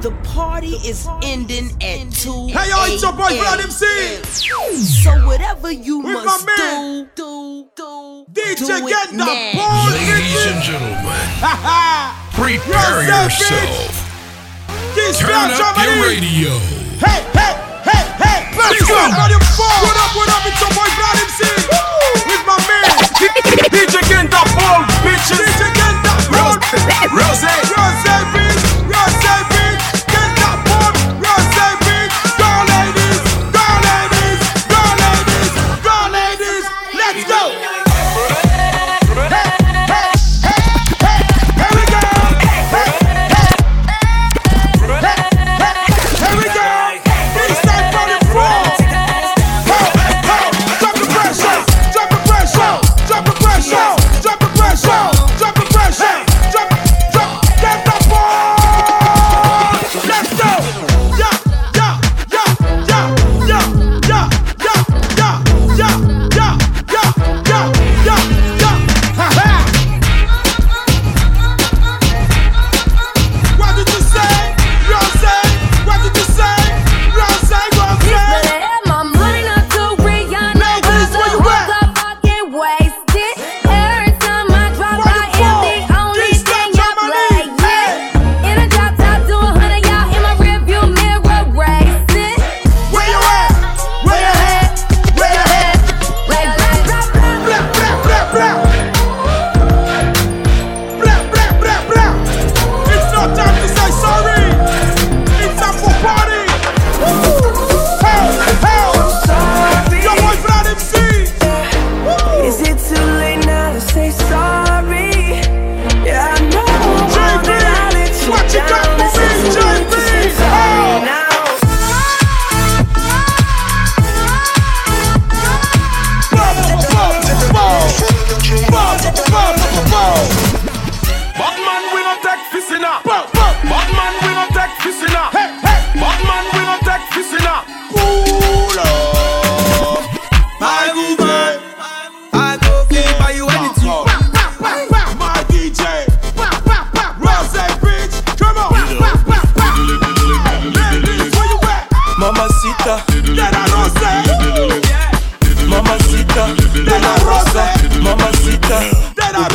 The party is ending at 2 Hey, yo, it's your boy Brown MC. So whatever you With must my man. do, do, do, DJ do get the ball, Ladies and gentlemen, prepare yourself. yourself. Turn up your radio. Hey, hey, hey, hey. Let's go. What up, what up, it's your boy Brad MC. With my man. DJ get the ball, bitches. DJ get ball. Rose, Rose, Rose,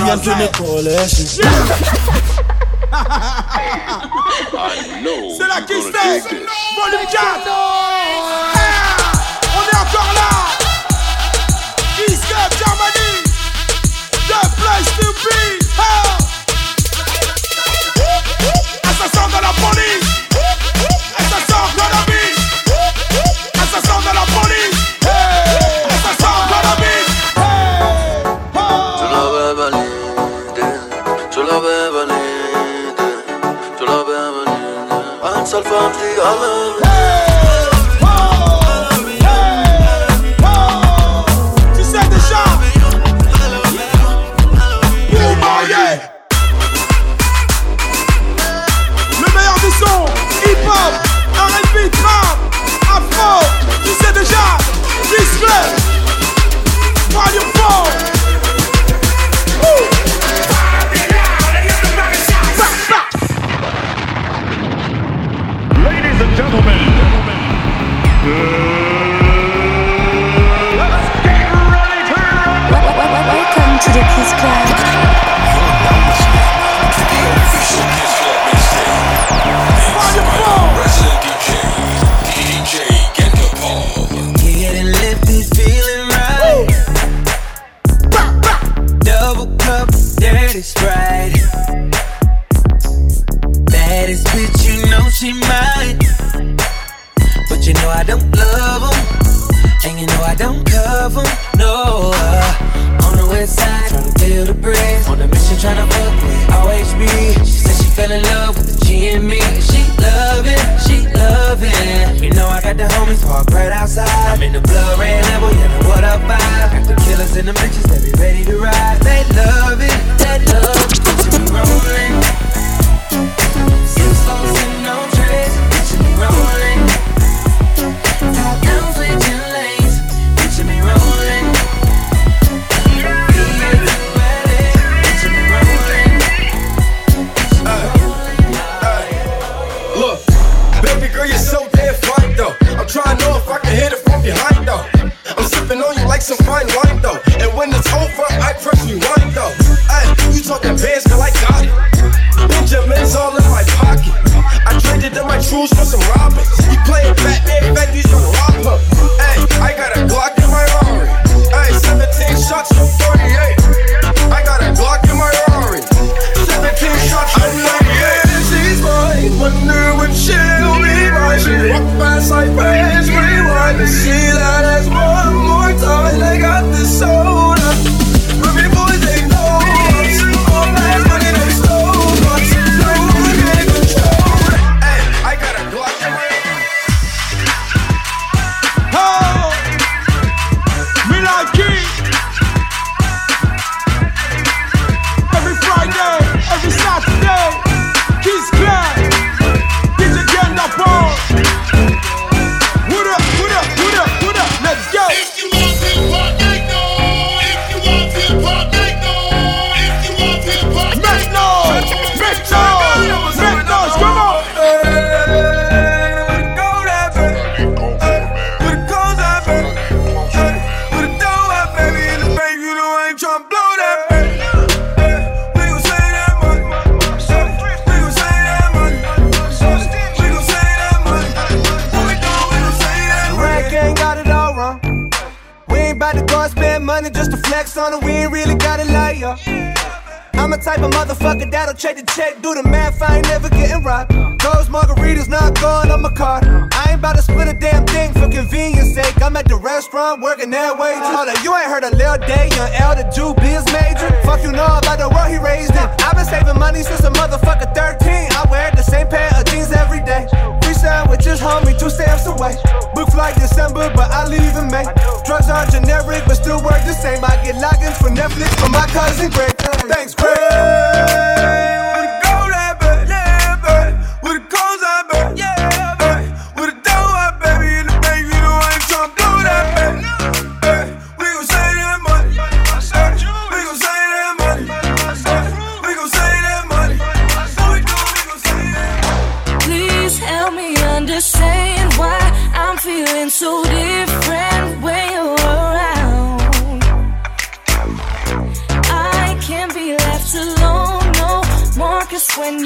Indian to the coalition. C'est la qui Volume 4 eh, On est encore là. Disque Germany. The place to be. Assassin ah, dans la Yalan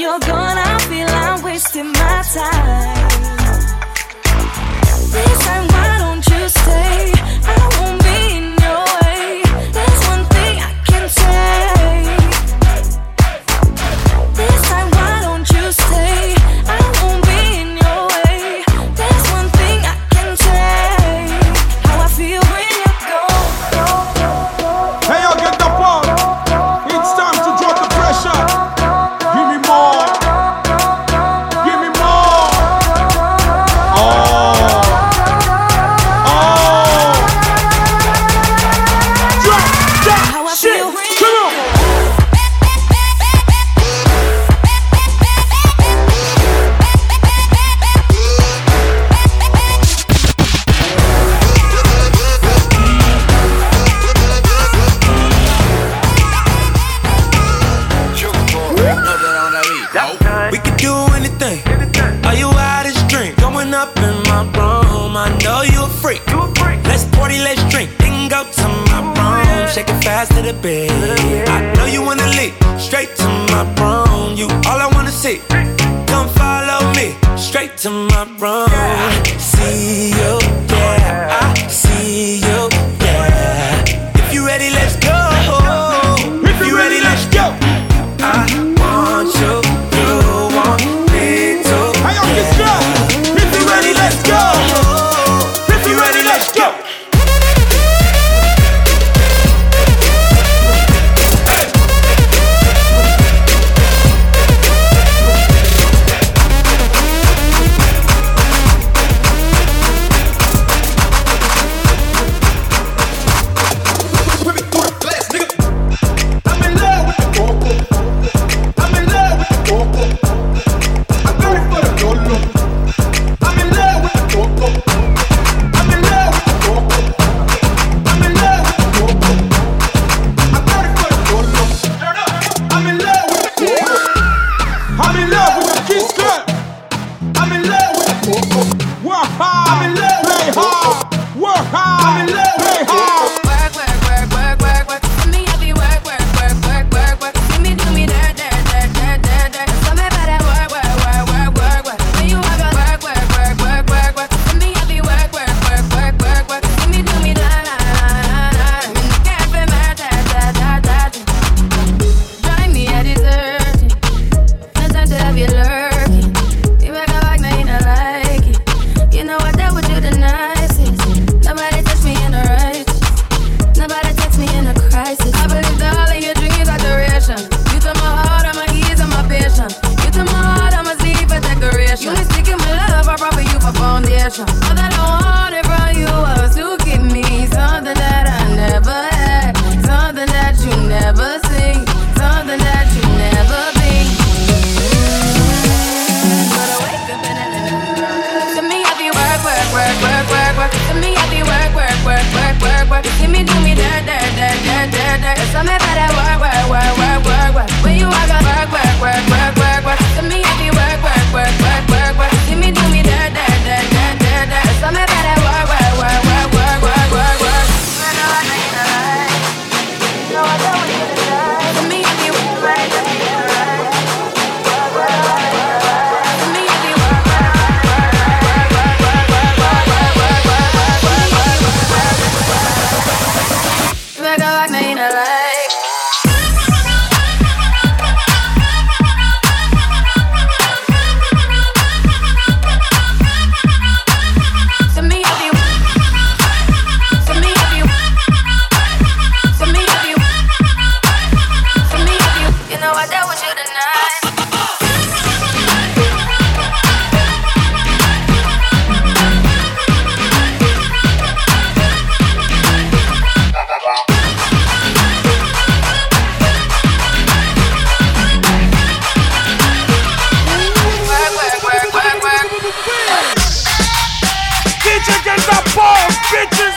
you're gone, I feel I'm wasting my time. bitches.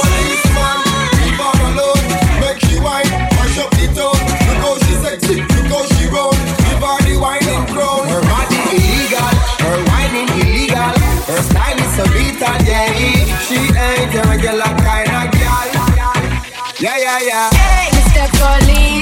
police man. Make she mash up the tone. Look how she look how she roll. Her. Her body illegal, her illegal. Her style is so yeah. She ain't a regular kind of girl. Yeah, yeah, yeah. Hey, Mr. Police.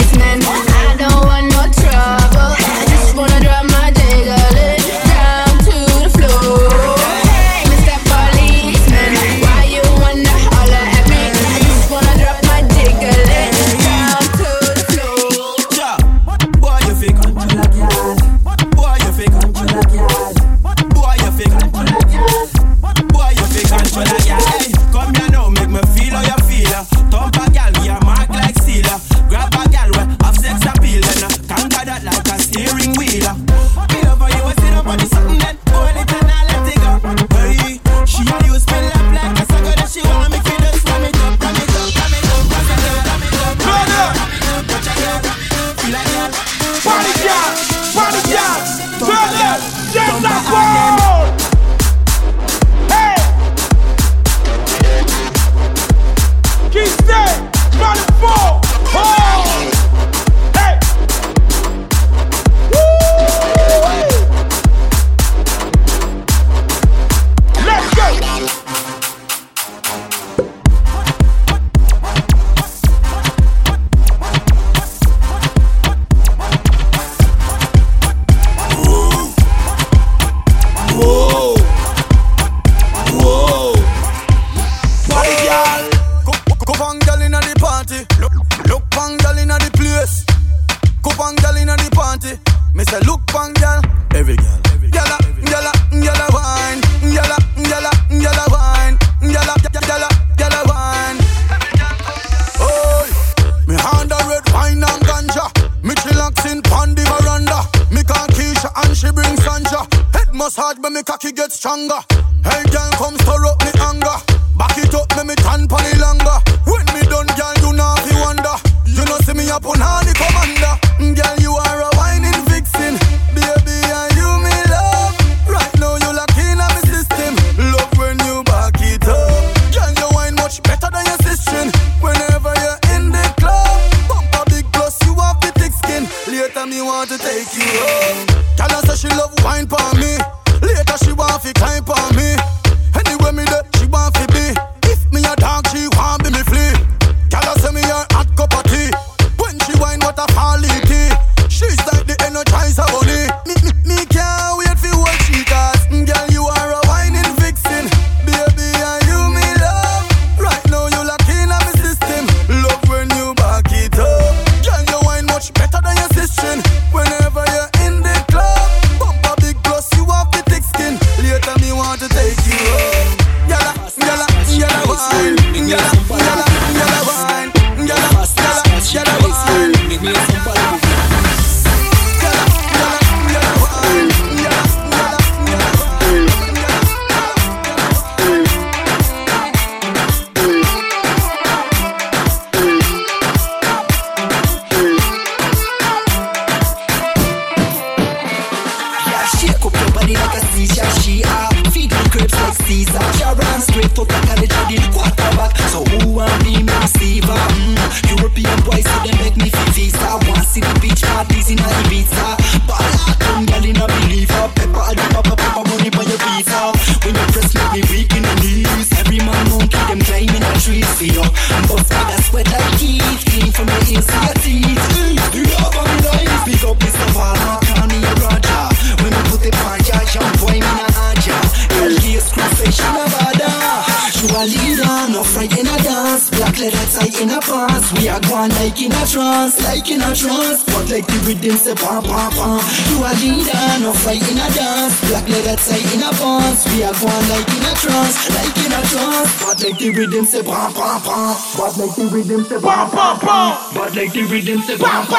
But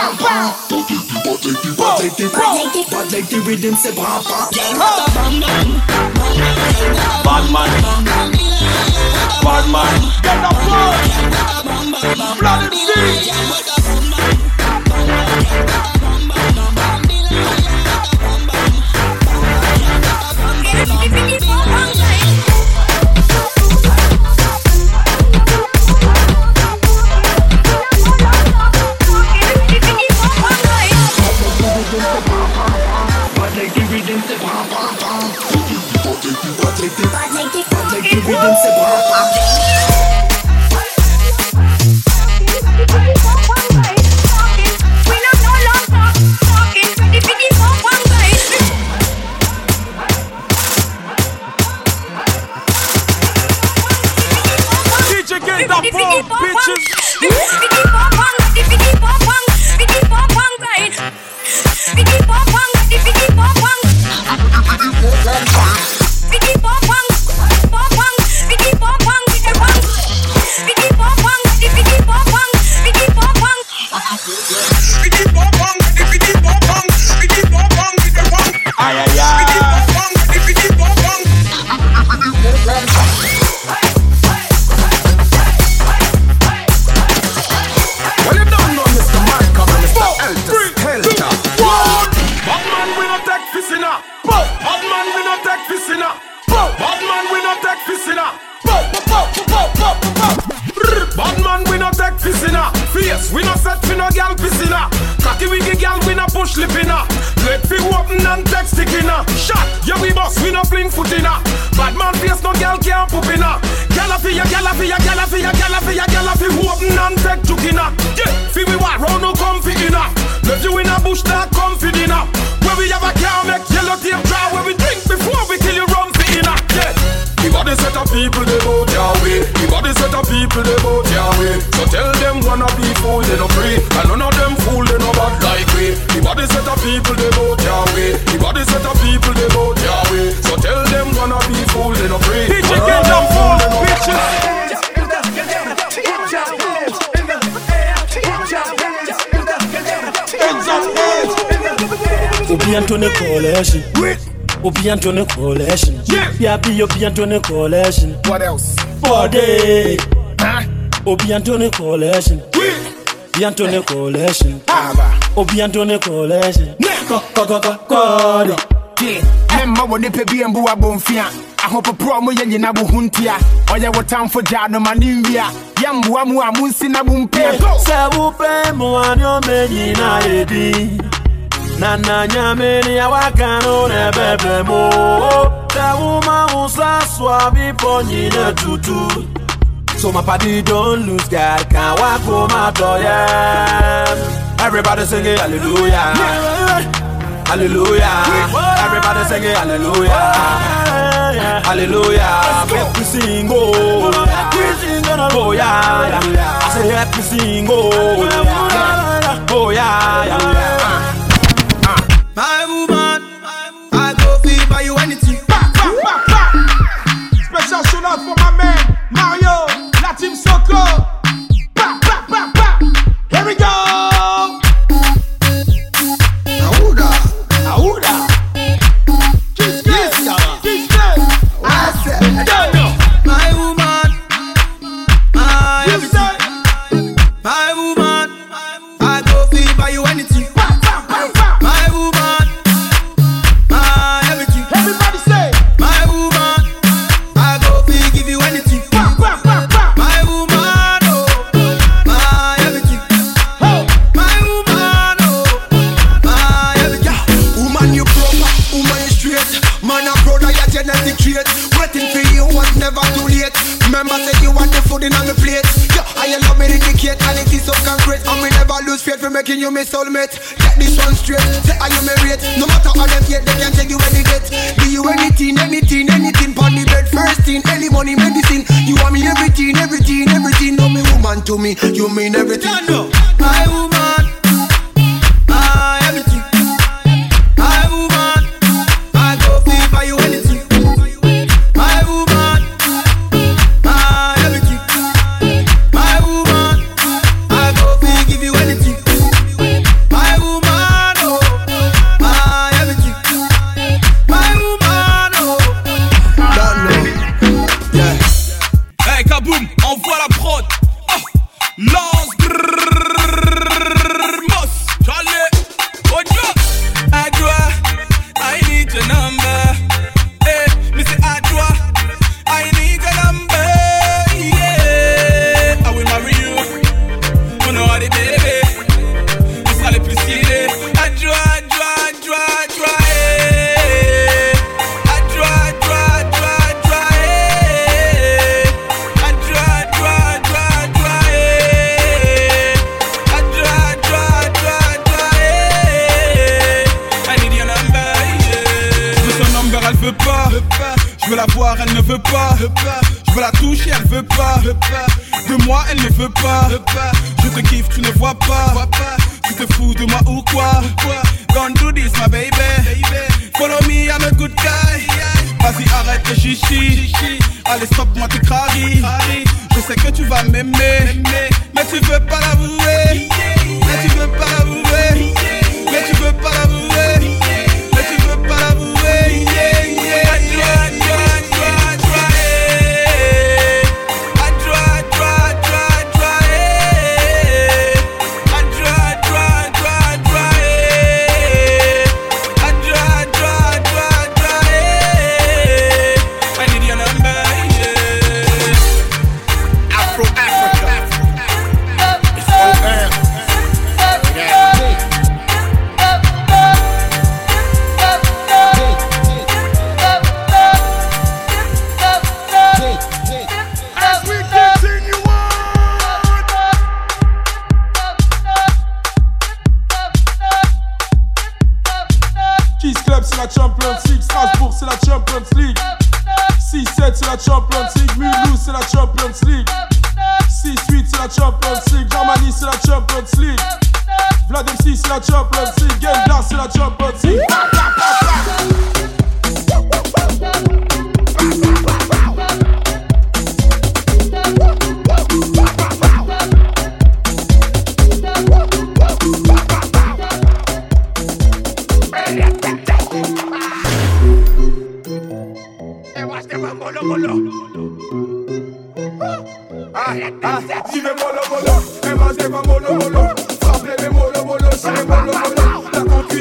like the but like the but like the rhythm say pam pam. Obi Antone Coalition. What else? Body. Huh? Obi Antone Coalition. Obi collection. Obi Antone Coalition. Co- co- co- co- Cody. Memma wɔ nipa bi mbu abɔmfia ahopoporɔ mo yɛ nyina bo ho ntia ɔyɛ wo tamfo gyaa no ma ne nwia yɛmboa mu a monsi na bo mpɛ Sɛ wopɛ mmoa ne ɔmɛ nyina yɛ din na na nyame ne awaka no na ɛbɛbrɛ mo sɛ woma wo sa so a bepɔ nyina tutu So my party don't lose God, can't walk home my yeah. Everybody sing it, hallelujah. Hallelujah. Everybody sing it, hallelujah. Hallelujah. Make me sing, oh. Oh, yeah, yeah. I say, help me sing, oh. Oh, yeah, yeah. My woman, I go feel buy you anything. Out for my man Mario Latin Soccer. Ba, ba, ba, ba. Here we go. Remember, say you want the food in on the plate. Yeah, I love me indicate, and it is so concrete. And we never lose faith for making you my soulmate. Get this one straight. Say, are you married? No matter how them hate, they can take you any date. Do you anything, anything, anything? Pon the bed, first thing, early money, medicine. You want me everything, everything, everything. No, me woman to me, you mean everything. My woman,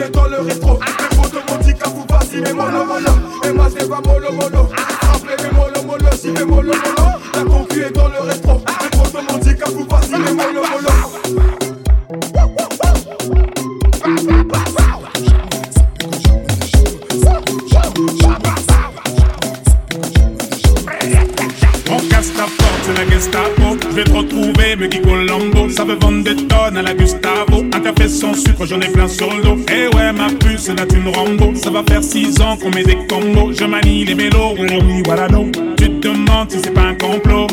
dans le rétro. Les photos m'ont dit qu'à vous pas mes mollo mollo. Et moi je vais mollo mollo. Frappez mes mollo mollo, si mes mollo mollo. La concu est dans le rétro. Les photos m'ont dit qu'à vous pas si mes mollo mollo. C'est la Gestapo. Je vais te retrouver, me Colombo. Ça veut vendre des tonnes à la Gustavo. Un café sans sucre, j'en ai plein sur le dos. Eh va faire 6 ans qu'on met des combos. Je manie les mélos, voilà oui, voilà non. Tu te demandes si c'est pas un complot.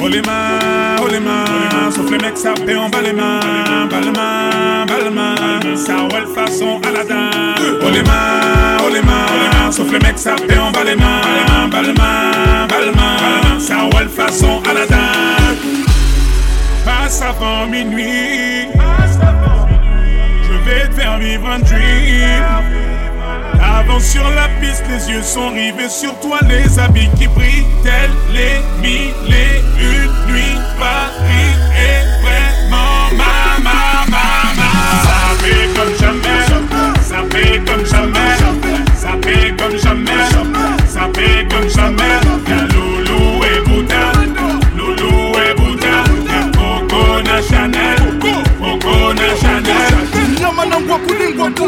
Oh les mains, oh les mains, sauf les mecs ça fait en bas les mains, bas les mains, les mains, ça ouais façon Aladdin. Oh les mains, oh les mains, sauf les mecs ça fait en bas les mains, bas les mains, bas les mains, ça ouais façon Aladdin. Passe avant minuit, je vais te faire vivre un dream. Avance sur la piste, les yeux sont rivés sur toi, les habits qui brillent, tels les mille et une nuits. Paris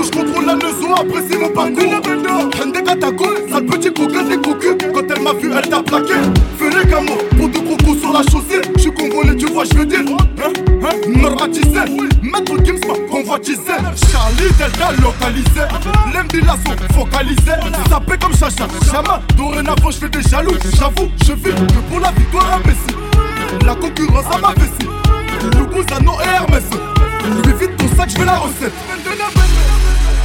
Bouge, contrôle la leçon, apprécie mon parcours. Hende Katako, sale petit coquin des cocus. Quand elle m'a vu, elle t'a plaqué. Fais les gamins pour deux crocos sur la chaussée. J'suis congolais, tu vois, j'veux dire. Hein, hein, Normatisé, maître Gims m'a convoitisé. Charlie Delta localisé. L'Embila sont focalisés. Sapé comme Chacha, Chama. Dorénavant, j'fais des jaloux. J'avoue, je vis que pour la victoire imbécile. La concurrence à ma vessie. Louis Zano et Hermès. Je vais vite ton sac, je fais la recette.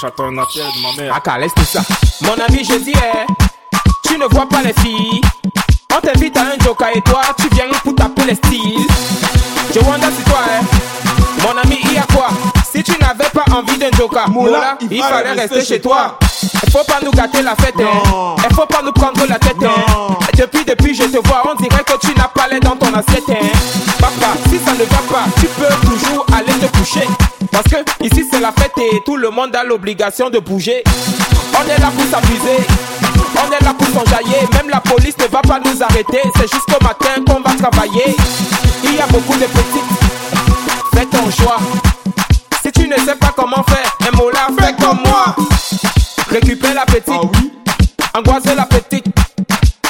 J'attends un appel de ma mère. Aka, laisse tout ça. Mon ami, je dis, eh, tu ne vois pas les filles. On t'invite à un joker et toi, tu viens pour taper les styles. Moula, il, fallait rester chez toi. Faut pas nous gâter la fête, hein. Faut pas nous prendre la tête, hein. Depuis, depuis, je te vois, on dirait que tu n'as pas l'air dans ton assiette, hein. Papa, si ça ne va pas, tu peux toujours aller te coucher. Parce que ici c'est la fête et tout le monde a l'obligation de bouger. On est là pour s'amuser, on est là pour s'enjailler. Même la police ne va pas nous arrêter. C'est jusqu'au matin qu'on va travailler. Il y a beaucoup de petites, fais ton choix. Si tu ne sais pas comment faire, Récupère la petite, angoisser la petite,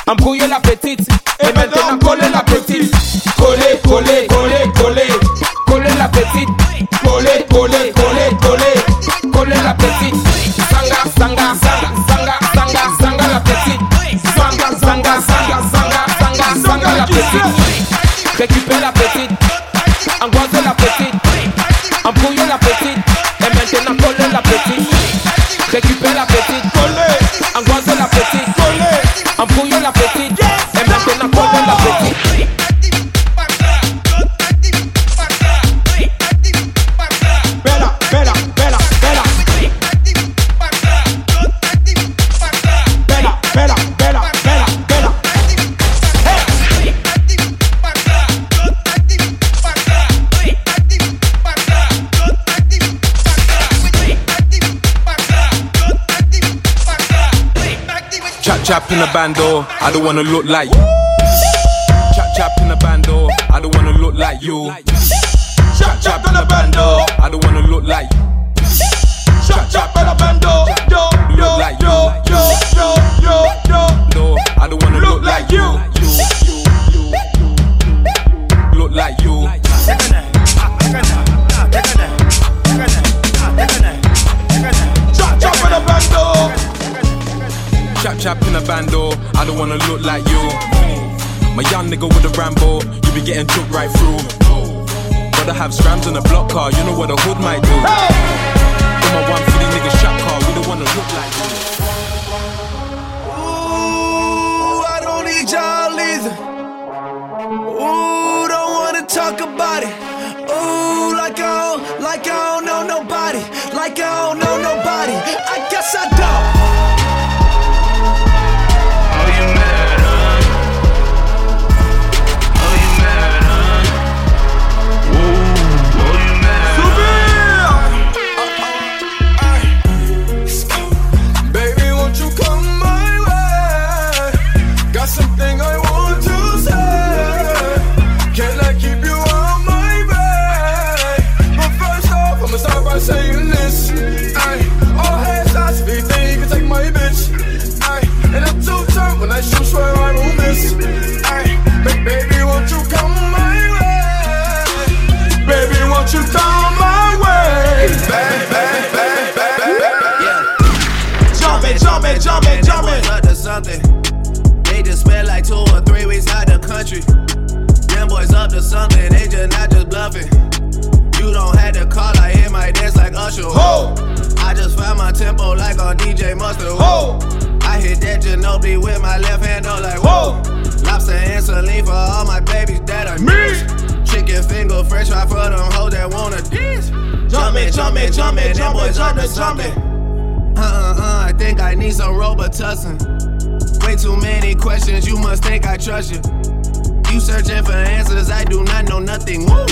embrouiller la petite, et maintenant coller la petite. Coller, coller, coller, coller, coller la petite. Coller, coller, coller, coller, coller la petite. Sanga, sanga, sanga, Chap in the bando, I don't wanna look like you. Chap chap in the bando, I don't wanna look like you. My young nigga with a Rambo, you be getting took right through. Gotta have scrams on a block car, you know what a hood might do. Do my one for these niggas trap car, we don't wanna look like you. Ooh, I don't need y'all either. Ooh, don't wanna talk about it. To something, they just not just bluffing. You don't have to call, I hear my dance like Usher. Ho! I just found my tempo like on DJ Mustard. Ho! I hit that Ginobili with my left hand, though, like whoa. Lobster and saline for all my babies that I miss. Chicken finger, fresh fry for them hoes that wanna dance. Jumpin', jumpin', jumpin', them boys to something. Uh uh uh, I think I need some Robitussin. Way too many questions, you must think I trust you. You searching for answers, I do not know nothing. Woo!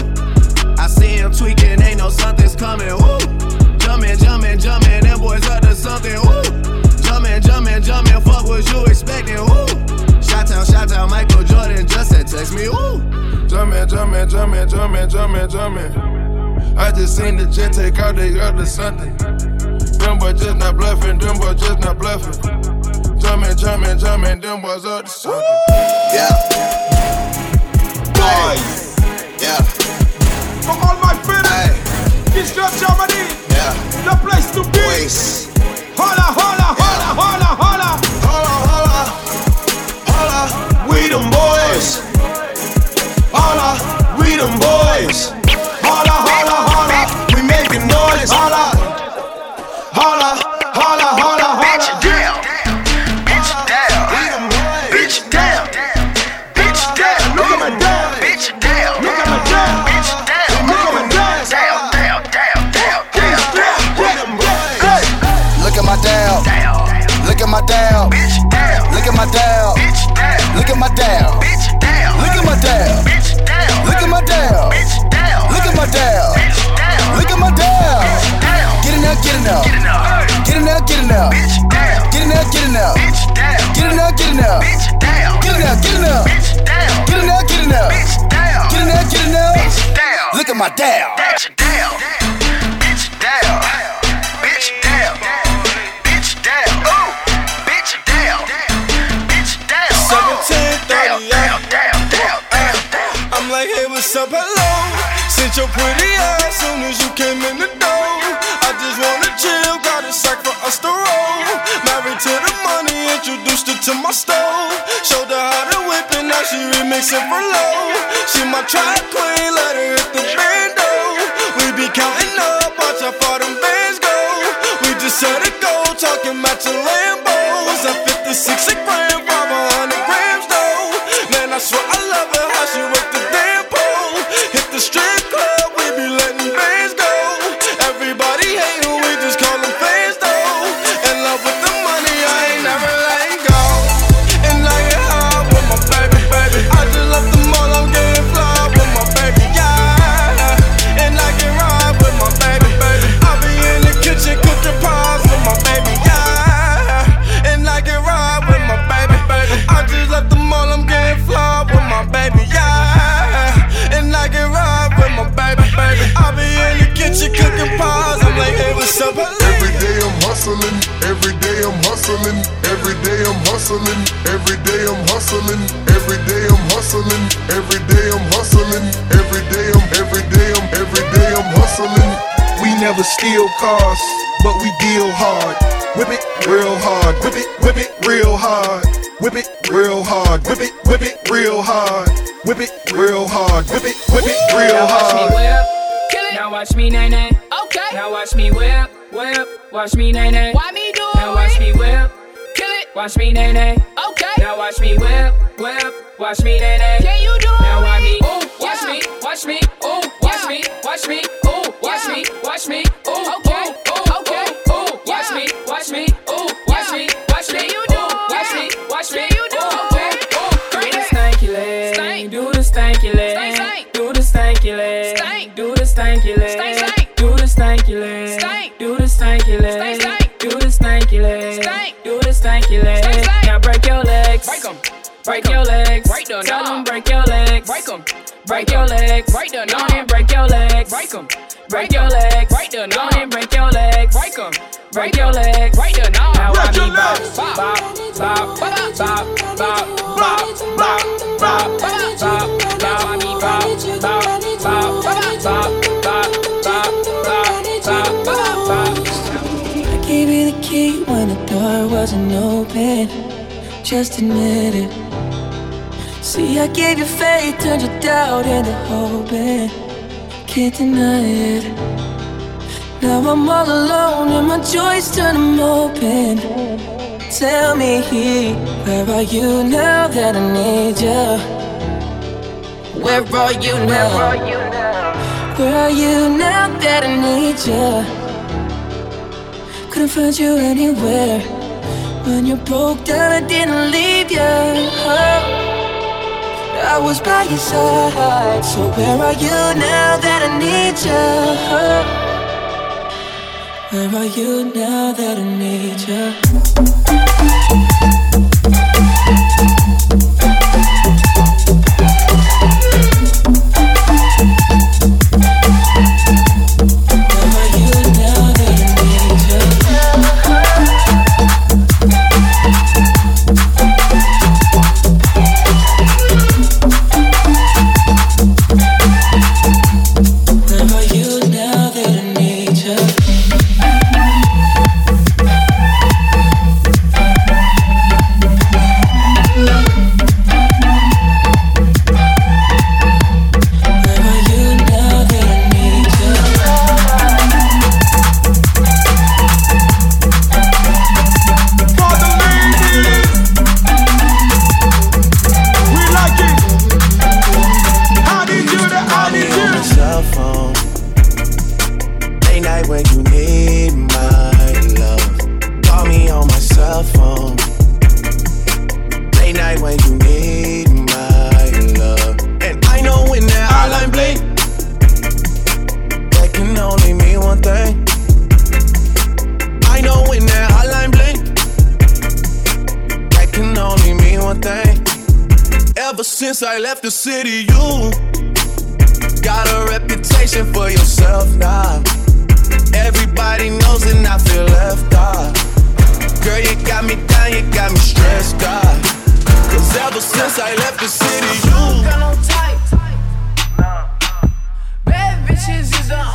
I see him tweaking, ain't no something's coming. Woo! Jumpin', jumpin', jumpin', them boys up to something. Woo! Jumpin', jumpin', jumpin', fuck what you expecting. Woo! Shout out, shout out, Michael Jordan just said text me. Woo! Jumpin', jumpin', jumpin', jumpin', jumpin', jumpin'. I just seen the jet take out they other something. Them boys just not bluffing, them boys just not bluffing. Jumpin', jumpin', jumpin', them boys up to something. Yeah. Boys! Yeah. For all my friends, this club Germany, Yeah. the place to be. Waste. Holla, holla, holla, holla, holla. Holla, holla. Holla. We them boys. Holla, we them boys. Holla, holla. at my dial. Bitch, down. Look at my dial. Bitch, down. Look at my dial. Bitch, down. Look at my dial. Bitch, down. Look at my dial. Bitch, down. Get it up, get it up. Get it up. Get it up, get it. Bitch, down. Get it up, get it up. Bitch, down. Get it up, get it up. Bitch, down. Get it up, get it up. Bitch, down. Get it up, get it up. Bitch, down. Get it up, get it up. Bitch, down. Look at my dial. Bitch, down. Up, hello? Since your pretty ass soon as you came in the door. I just wanna chill, got a sack for us to roll. Married to the money, introduced her to my stove. Showed her how to whip it, now she remixing for low. She my track queen, let her hit the bando. We be counting up, watch how far them bands go. We just set a goal, talking matching Lambos. Never steal cars, but we deal hard. Whip it real hard, whip it, whip it real hard. Whip it real hard, whip it, whip it real hard. Whip it real hard, whip it, whip it real Now watch me whip. Kill it. Now watch me nae nae. Okay. Now watch me whip, whip. Watch me nae nae. Why me do it? Now watch me whip. Kill it. Watch me nae nae. Heart wasn't open. Just admit it. See, I gave you faith, turned your doubt into hope, can't deny it. Now I'm all alone, and my joys turn them open. Tell me, where are you now that I need you? Where are you now? Where are you now that I need you? Couldn't find you anywhere. When you broke down, I didn't leave you. I was by your side. So where are you now that I need you? Where are you now that I need you? This is the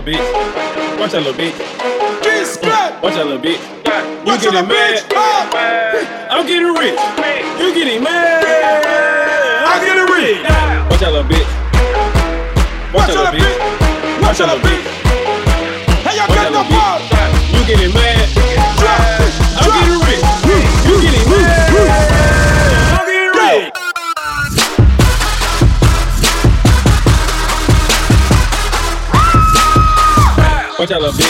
little bitch. Watch that little bitch. Watch that little bitch. You getting mad? I'm getting rich. You getting mad? I'm getting rich. Watch that little bitch. Watch that little bitch. Watch that little bitch. Hey, I got the ball. You getting mad? television.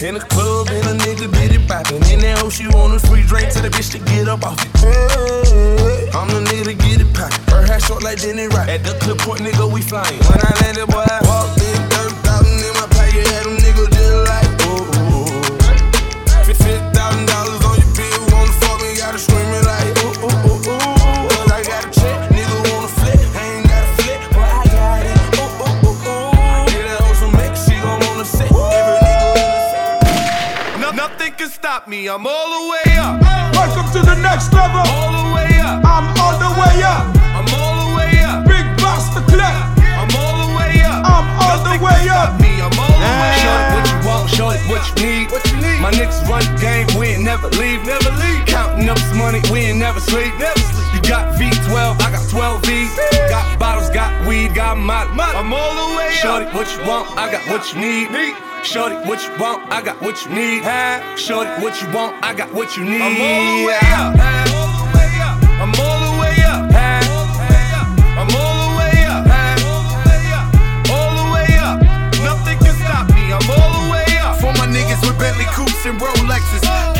In the club, and a nigga did it poppin'. we ain't never sleep. Never sleep. You got V12, I got 12 V. Got bottles, got weed, got money. I'm all the way Shorty, what you want? I got what you need. need. Shorty, what you want? I got what you need. Huh? Shorty, what you want? I got what you need. I'm all the way up. I'm all the way up. I'm all the way up. All the way up. Nothing can stop me. I'm all the way up. For my niggas with Bentley coupes and Rolexes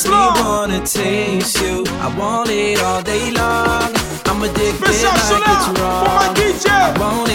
small. We wanna taste you. I want it all day long. I'm addicted like it's wrong. For my DJ.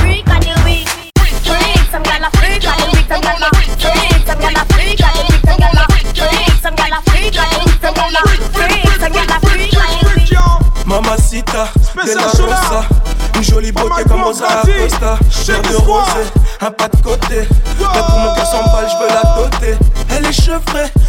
Freak, and the weak. Freak, some gyal a freak, and the weak. Some gyal a freak, some gyal a freak, and the weak. Some gyal a freak, some gyal a freak, and the weak. Some gyal a freak, some gyal a freak, and the weak. Mamacita, de la rosa. Une jolie beauté comme Rosa Acosta. De rosé, un pas de côté. Là pour mon cœur s'emballe, je veux la doter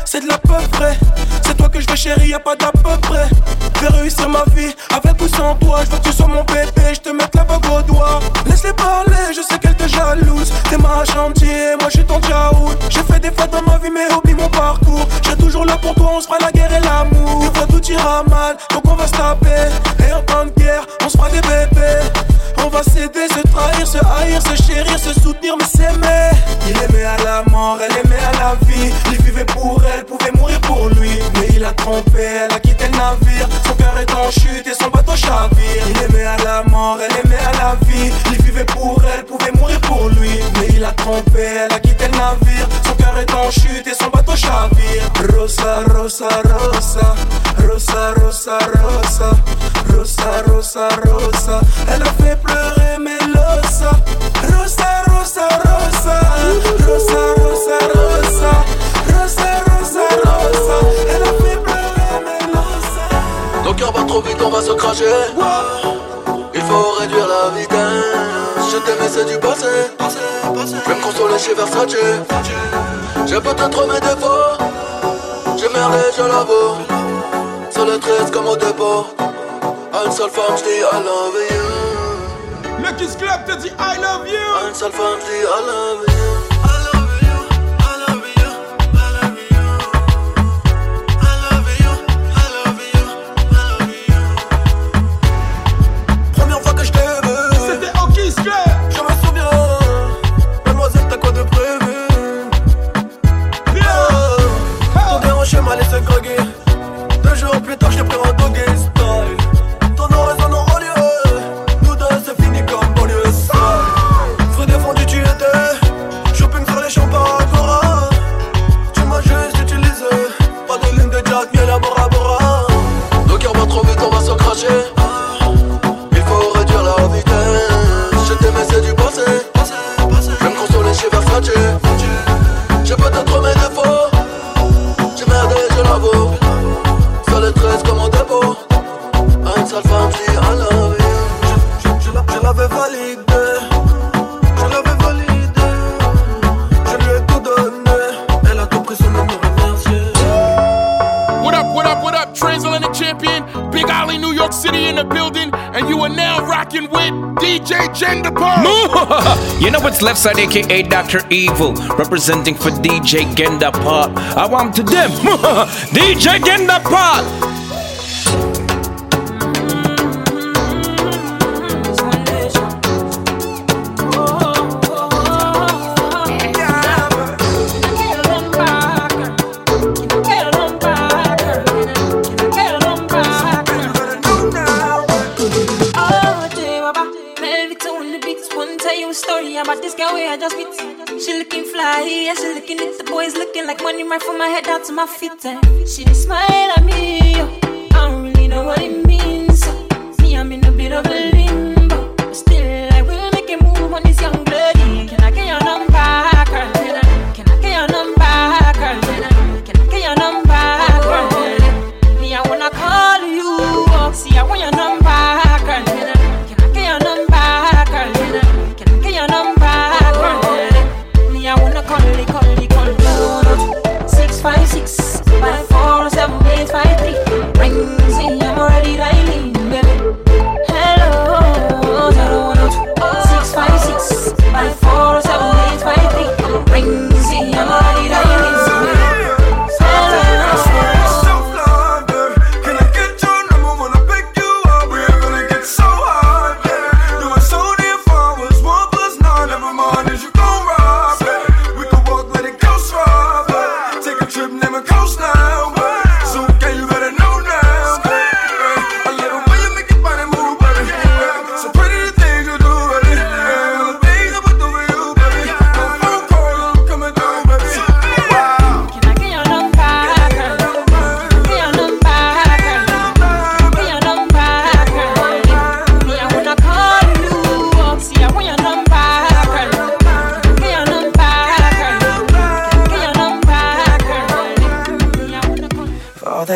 C'est de la peu vrai C'est toi que je veux chérie, y'a pas d'à peu près. Fais réussir ma vie, avec ou sans toi. Je veux que tu sois mon bébé, je te mette la bague au doigt. Laisse-les parler, je sais qu'elle te jalouse. T'es ma chantier, moi je suis ton jaout J'ai fait des fois dans ma vie mais oublie mon parcours. J'ai toujours là pour toi, on se fera la guerre et l'amour. Des tout ira mal, donc on va se taper. Et en temps de guerre, on se fera des bébés Se trahir, se haïr, se chérir, se soutenir mais s'aimer. Il aimait à la mort, elle aimait à la vie. Il vivait pour elle, pouvait mourir pour lui. Mais il a trompé, elle a quitté le navire. Son cœur est en chute et son bateau chavire. Il aimait à la mort, elle aimait à la vie. Il vivait pour elle, pouvait mourir pour lui. Mais il a trompé, elle a quitté le navire. Son cœur est en chute et son bateau chavire. Rosa, Rosa, Rosa. Rosa, Rosa, Rosa Rosa, Rosa, Rosa Elle a fait pleurer Melosa Rosa, Rosa, Rosa Rosa, Rosa, Rosa Rosa, Rosa, Rosa Elle a fait pleurer Melosa Ton cœur bat trop vite, on va se cracher. Il faut réduire la vitesse. Je t'aimais, c'est du passé. Je vais me consoler chez Versace. J'ai peut-être mes défauts. J'ai merdé, je l'avoue. Sur le 13 comme au dépôt. Une seule femme, je dis I love you. Le Kiss Club te dit I love you. Une seule femme, je dis I love you. Première fois que je it's left side, aka Dr. Evil, representing for DJ Genda Pop. I want to them, DJ Genda Pop. profiter.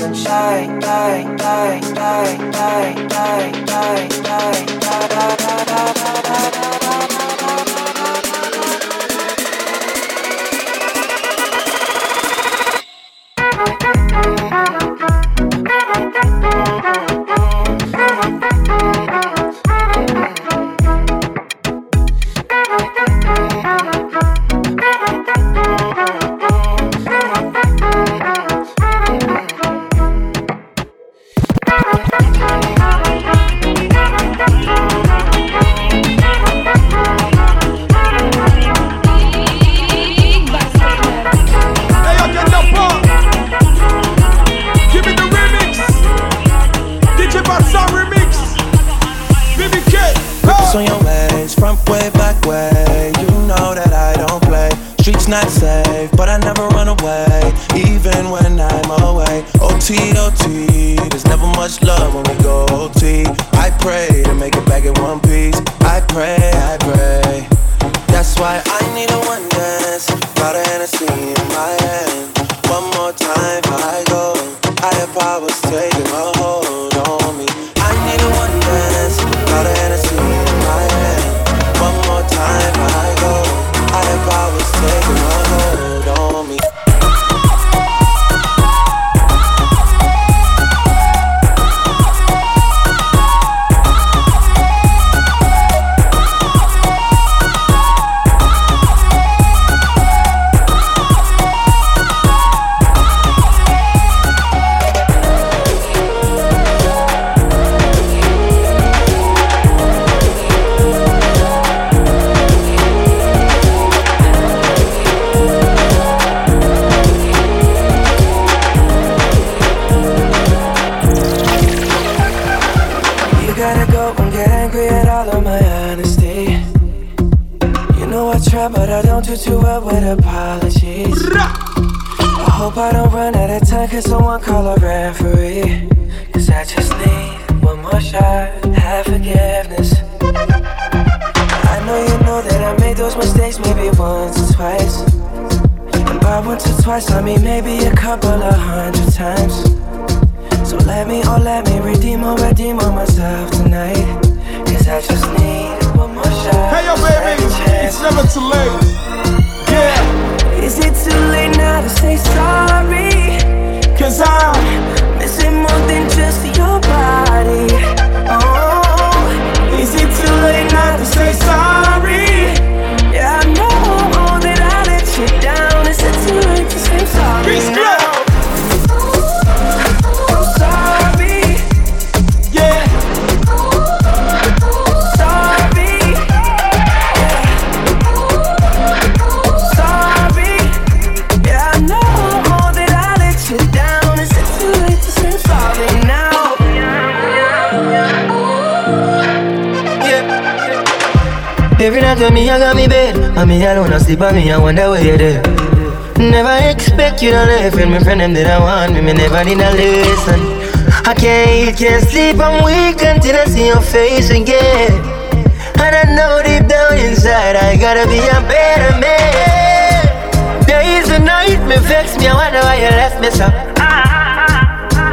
and shy die die die die die die die die die Hey, OT, OT, there's never much love when we go OT. I pray to make it back in one piece. I pray, I pray. That's why I need a one dance. Got a Hennessy in my hand. One more time I go. Can someone call a referee? Cause I just need one more shot. Have forgiveness. I know you know that I made those mistakes maybe once or twice. And by once or twice, I mean maybe a couple of hundred. alone, I sleep on me, I wonder where you're there. Never expect you to leave, and my friend them didn't want me, me never did a listen. I can't eat, can't sleep, I'm weak until I see your face again. And I know deep down inside, I gotta be a better man. Days and nights, me vex me, I wonder why you left me sir.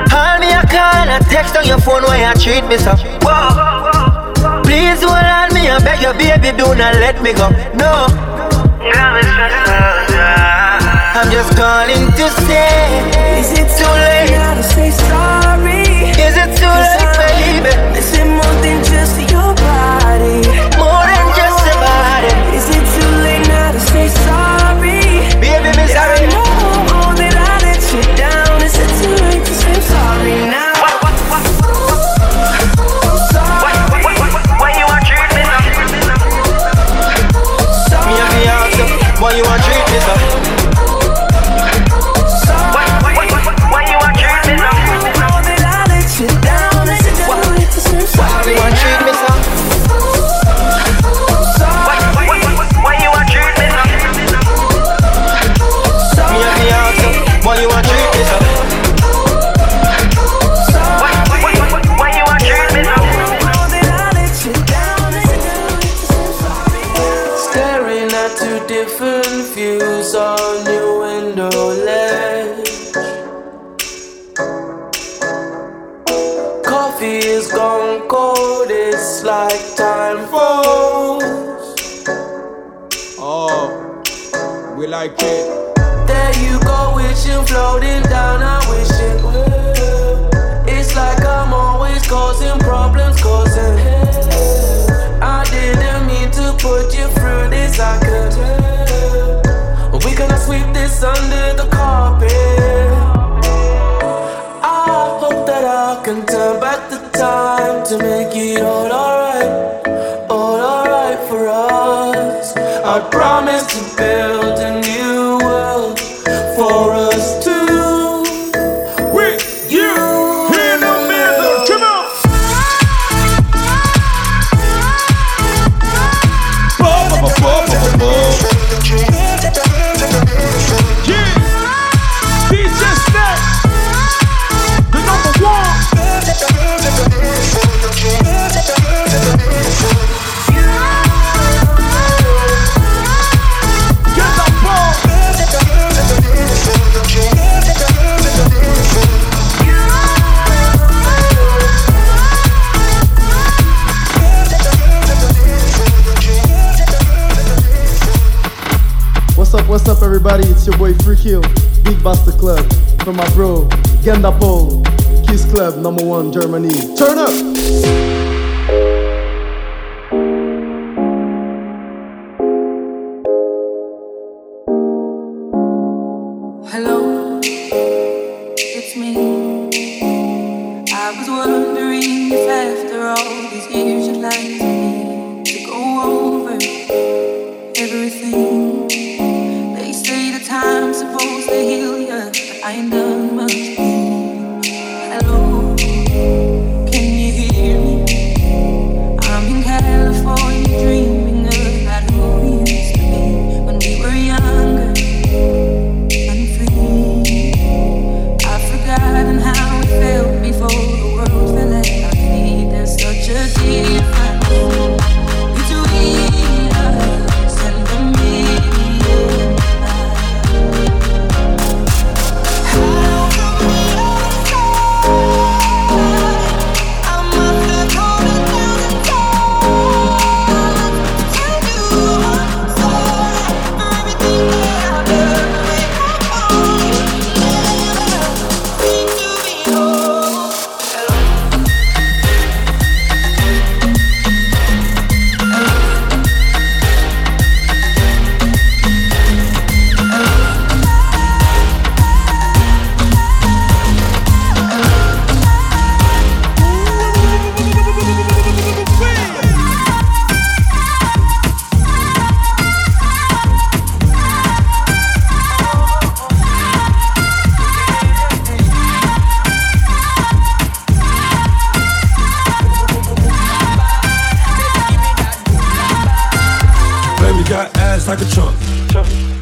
Call me a call, I text on your phone, why you treat me sir? Whoa. Please hold on me, I beg you, baby, do not let me go. No. I'm just calling to say, is it too late? to say sorry. Club from my bro, Genda Kiss Club number one Germany. Turn up!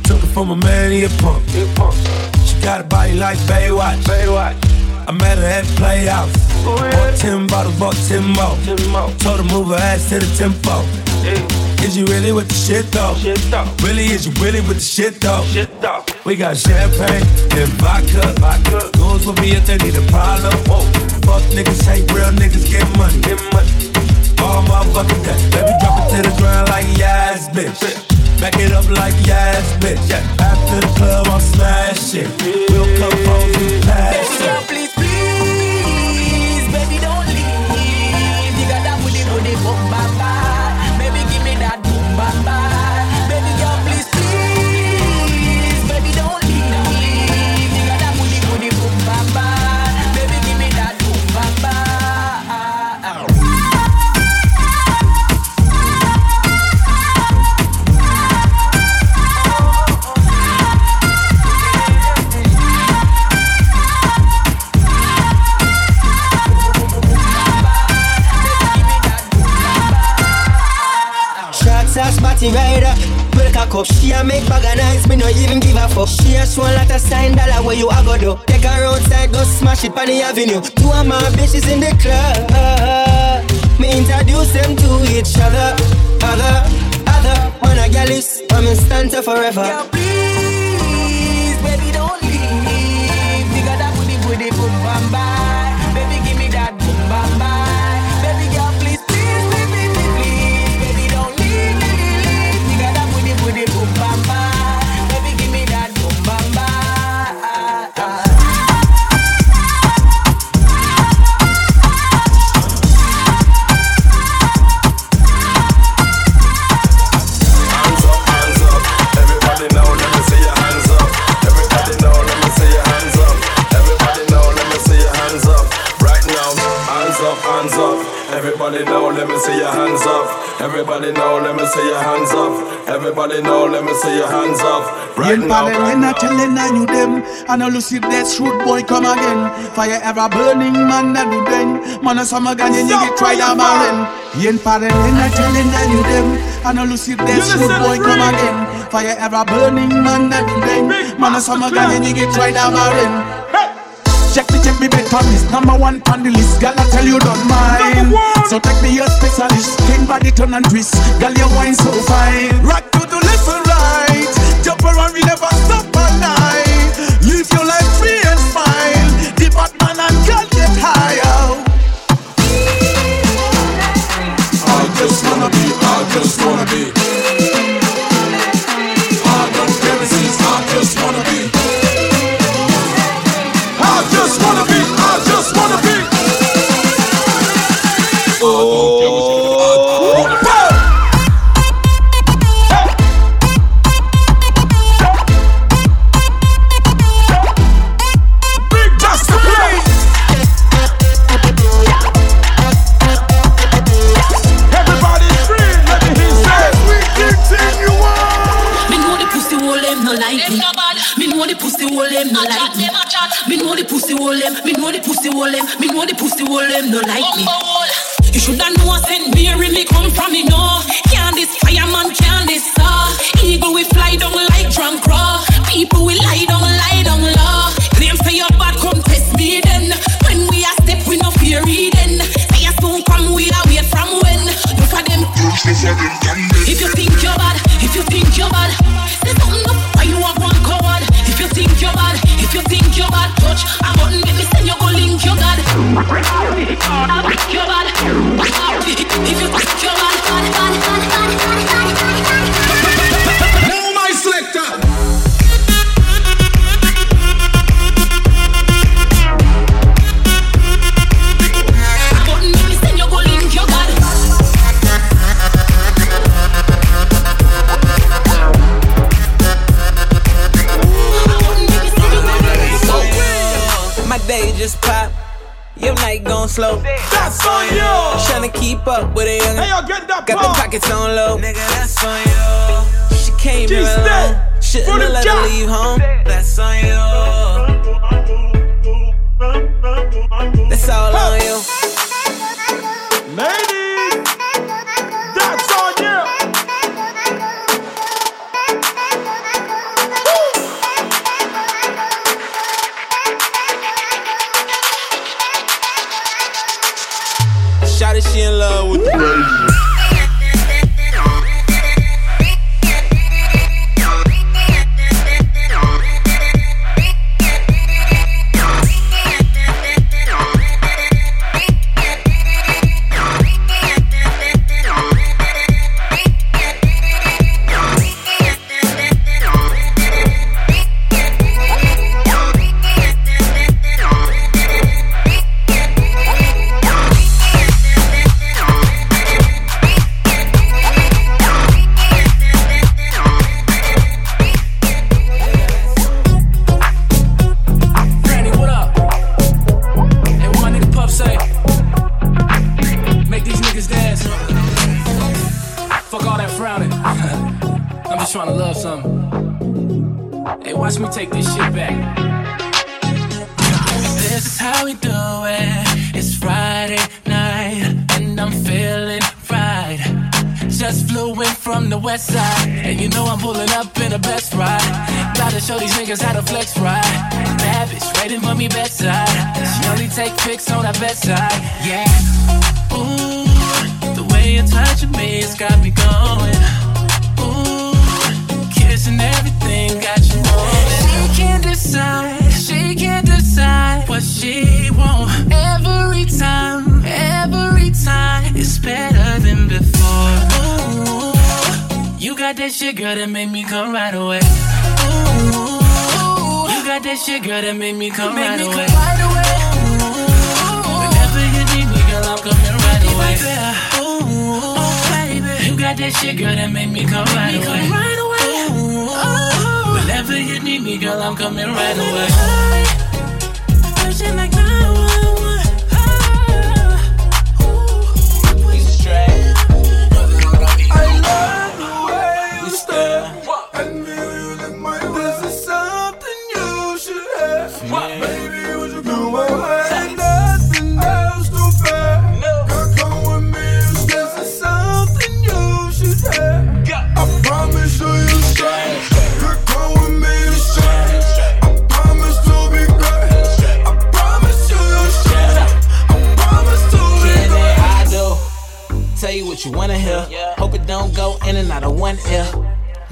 Took it from a man, he a punk. She got a body like Baywatch. Baywatch. I met her at Playhouse. Oh, bought 10 bottles, bought 10 more. Told her move her ass to the tempo. Is you really with the shit though? Really, is you really with the shit though? We got champagne and vodka. vodka. Goons will be if they need a problem. Fuck niggas, hate real niggas, get money. Get money. All motherfucking day. Let me drop it to the ground like yes, bitch. Back it up like yes, bitch. After the club, I'll smash it. We'll come home and pass it. Shots rider. Break a cup, she a make bag of nice, me no even give a fuck. She a show a lot of sign dollar where you a go do. Take her outside, go smash it on the avenue. Two of my bitches in the club. Me introduce them to each other, other, other. Man a gal is, I'm in stanza forever. Please, see your hands up. Everybody now, let me see your hands up. Everybody now, let me see your hands up. Right Yen now, right now. I telling I you them And I lucid that shoot boy come again Fire ever burning man that do then Man a summer gun you get tried a barren Yen when I telling I you them lucid that You shoot boy come again Fire ever burning man that do then Man a summer gun you get tried a barren Me, me better list Number one on the list Girl I tell you don't mind. So take me your specialist King body turn and twist. Girl your wine so fine. Rock to the left and right. Jump around we never stop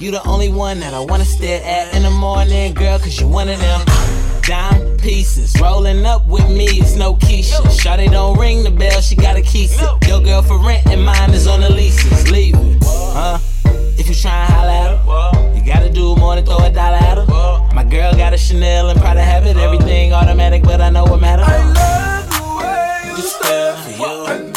You the only one that I wanna stare at in the morning, girl, cause you one of them. Dime pieces, rolling up with me, it's no Keisha. Shawty don't ring the bell, she gotta key it. Your girl for rent and mine is on the leases, leave it. Huh? If you try and holla at her, you gotta do more than throw a dollar at her. My girl got a Chanel and Prada habit, everything automatic, but I know what matters. I love the way you stare.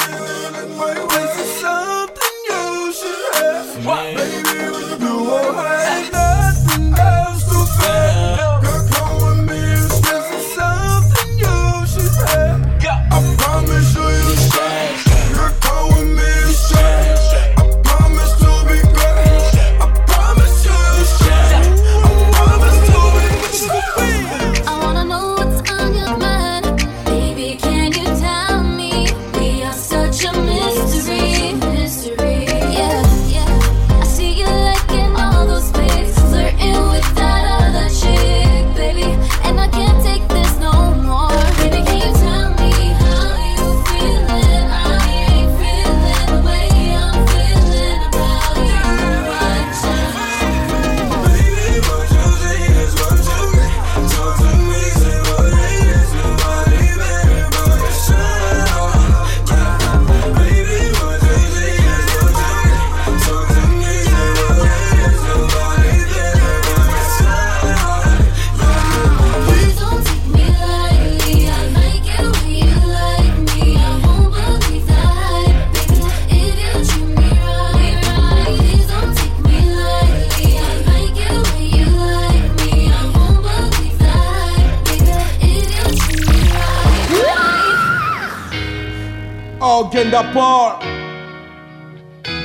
tender Paul.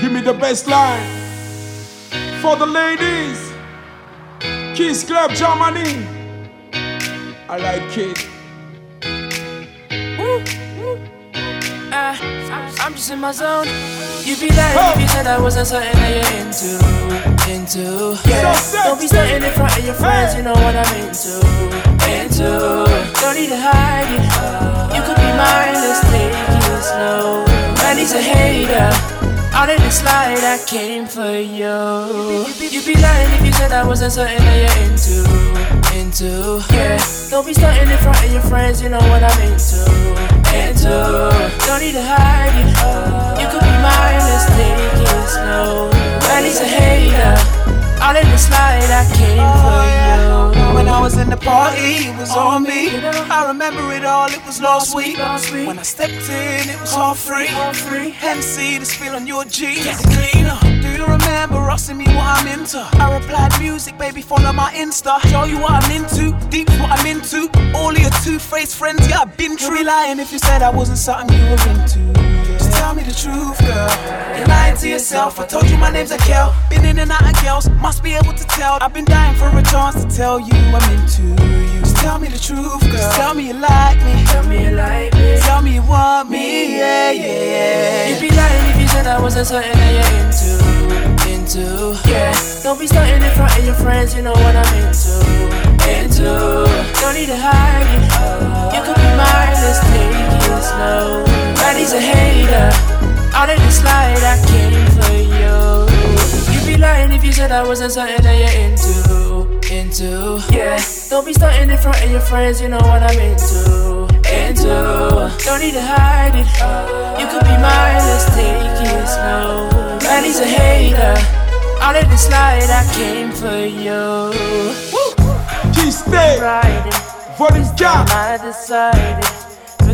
Give me the best line. For the ladies, Kiss Club Germany. I like it. Uh, I'm just in my zone. You be lying oh. if you said I wasn't something that you're into, into. Yeah. Don't be standing in front of your friends. You know what I'm into, into. Don't need to hide it. You could be mine. Let's take it slow. Everybody's a hater. Out in the slide, I came for you. You'd be lying if you said I wasn't certain that you're into, into. Yeah, don't be starting in front of your friends. You know what I'm into, into. Don't need to hide it. You could be mine. Let's take it slow. A hater. Out in the slide, I came for you. When I was in the party, it was on me. I remember it all, it was last week. When I stepped in, it was all free. Hennessy, the spill on your jeans. Get cleaner. Do you remember asking me what I'm into? I replied, music, baby, follow my Insta. Show you what I'm into, deep what I'm into. All of your two-faced friends, yeah, I've been true. lying if you said I wasn't something you were into. Tell me the truth, girl. You're lying to yourself. I told you my name's Akel. Been in and out of girls, must be able to tell. I've been dying for a chance to tell you I'm into you. Just tell me the truth, girl. Just tell me you like me. Tell me you like me. Tell me you want me, yeah, yeah, yeah. You'd be lying if you said I wasn't something that you're into. Into, yeah. Don't be starting in front of your friends, you know what I'm into. Into, don't need to hide it. You could be mine, let's take it slow. Daddy's a hater. Out of the slide, I came for you. You'd be lying if you said I wasn't something that you're into. Into, yeah. Don't be starting in front of your friends, you know what I'm into. Into, don't need to hide it. You could be mine, let's take it slow. Daddy's a hater. Out of the slide, I came for you. Key stay. Riding. Volume cap. I decided.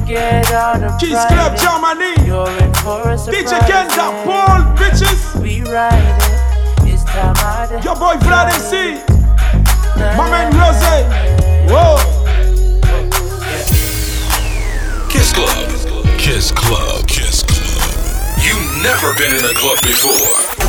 Forget all the Keys. Club Germany. You're in for a surprise. DJ Kenza, Paul, bitches. We riding. It's time I Your boy Vlad MC. My man Rose. Whoa. Kiss Club. Kiss Club. Kiss Club. You never been in a club before.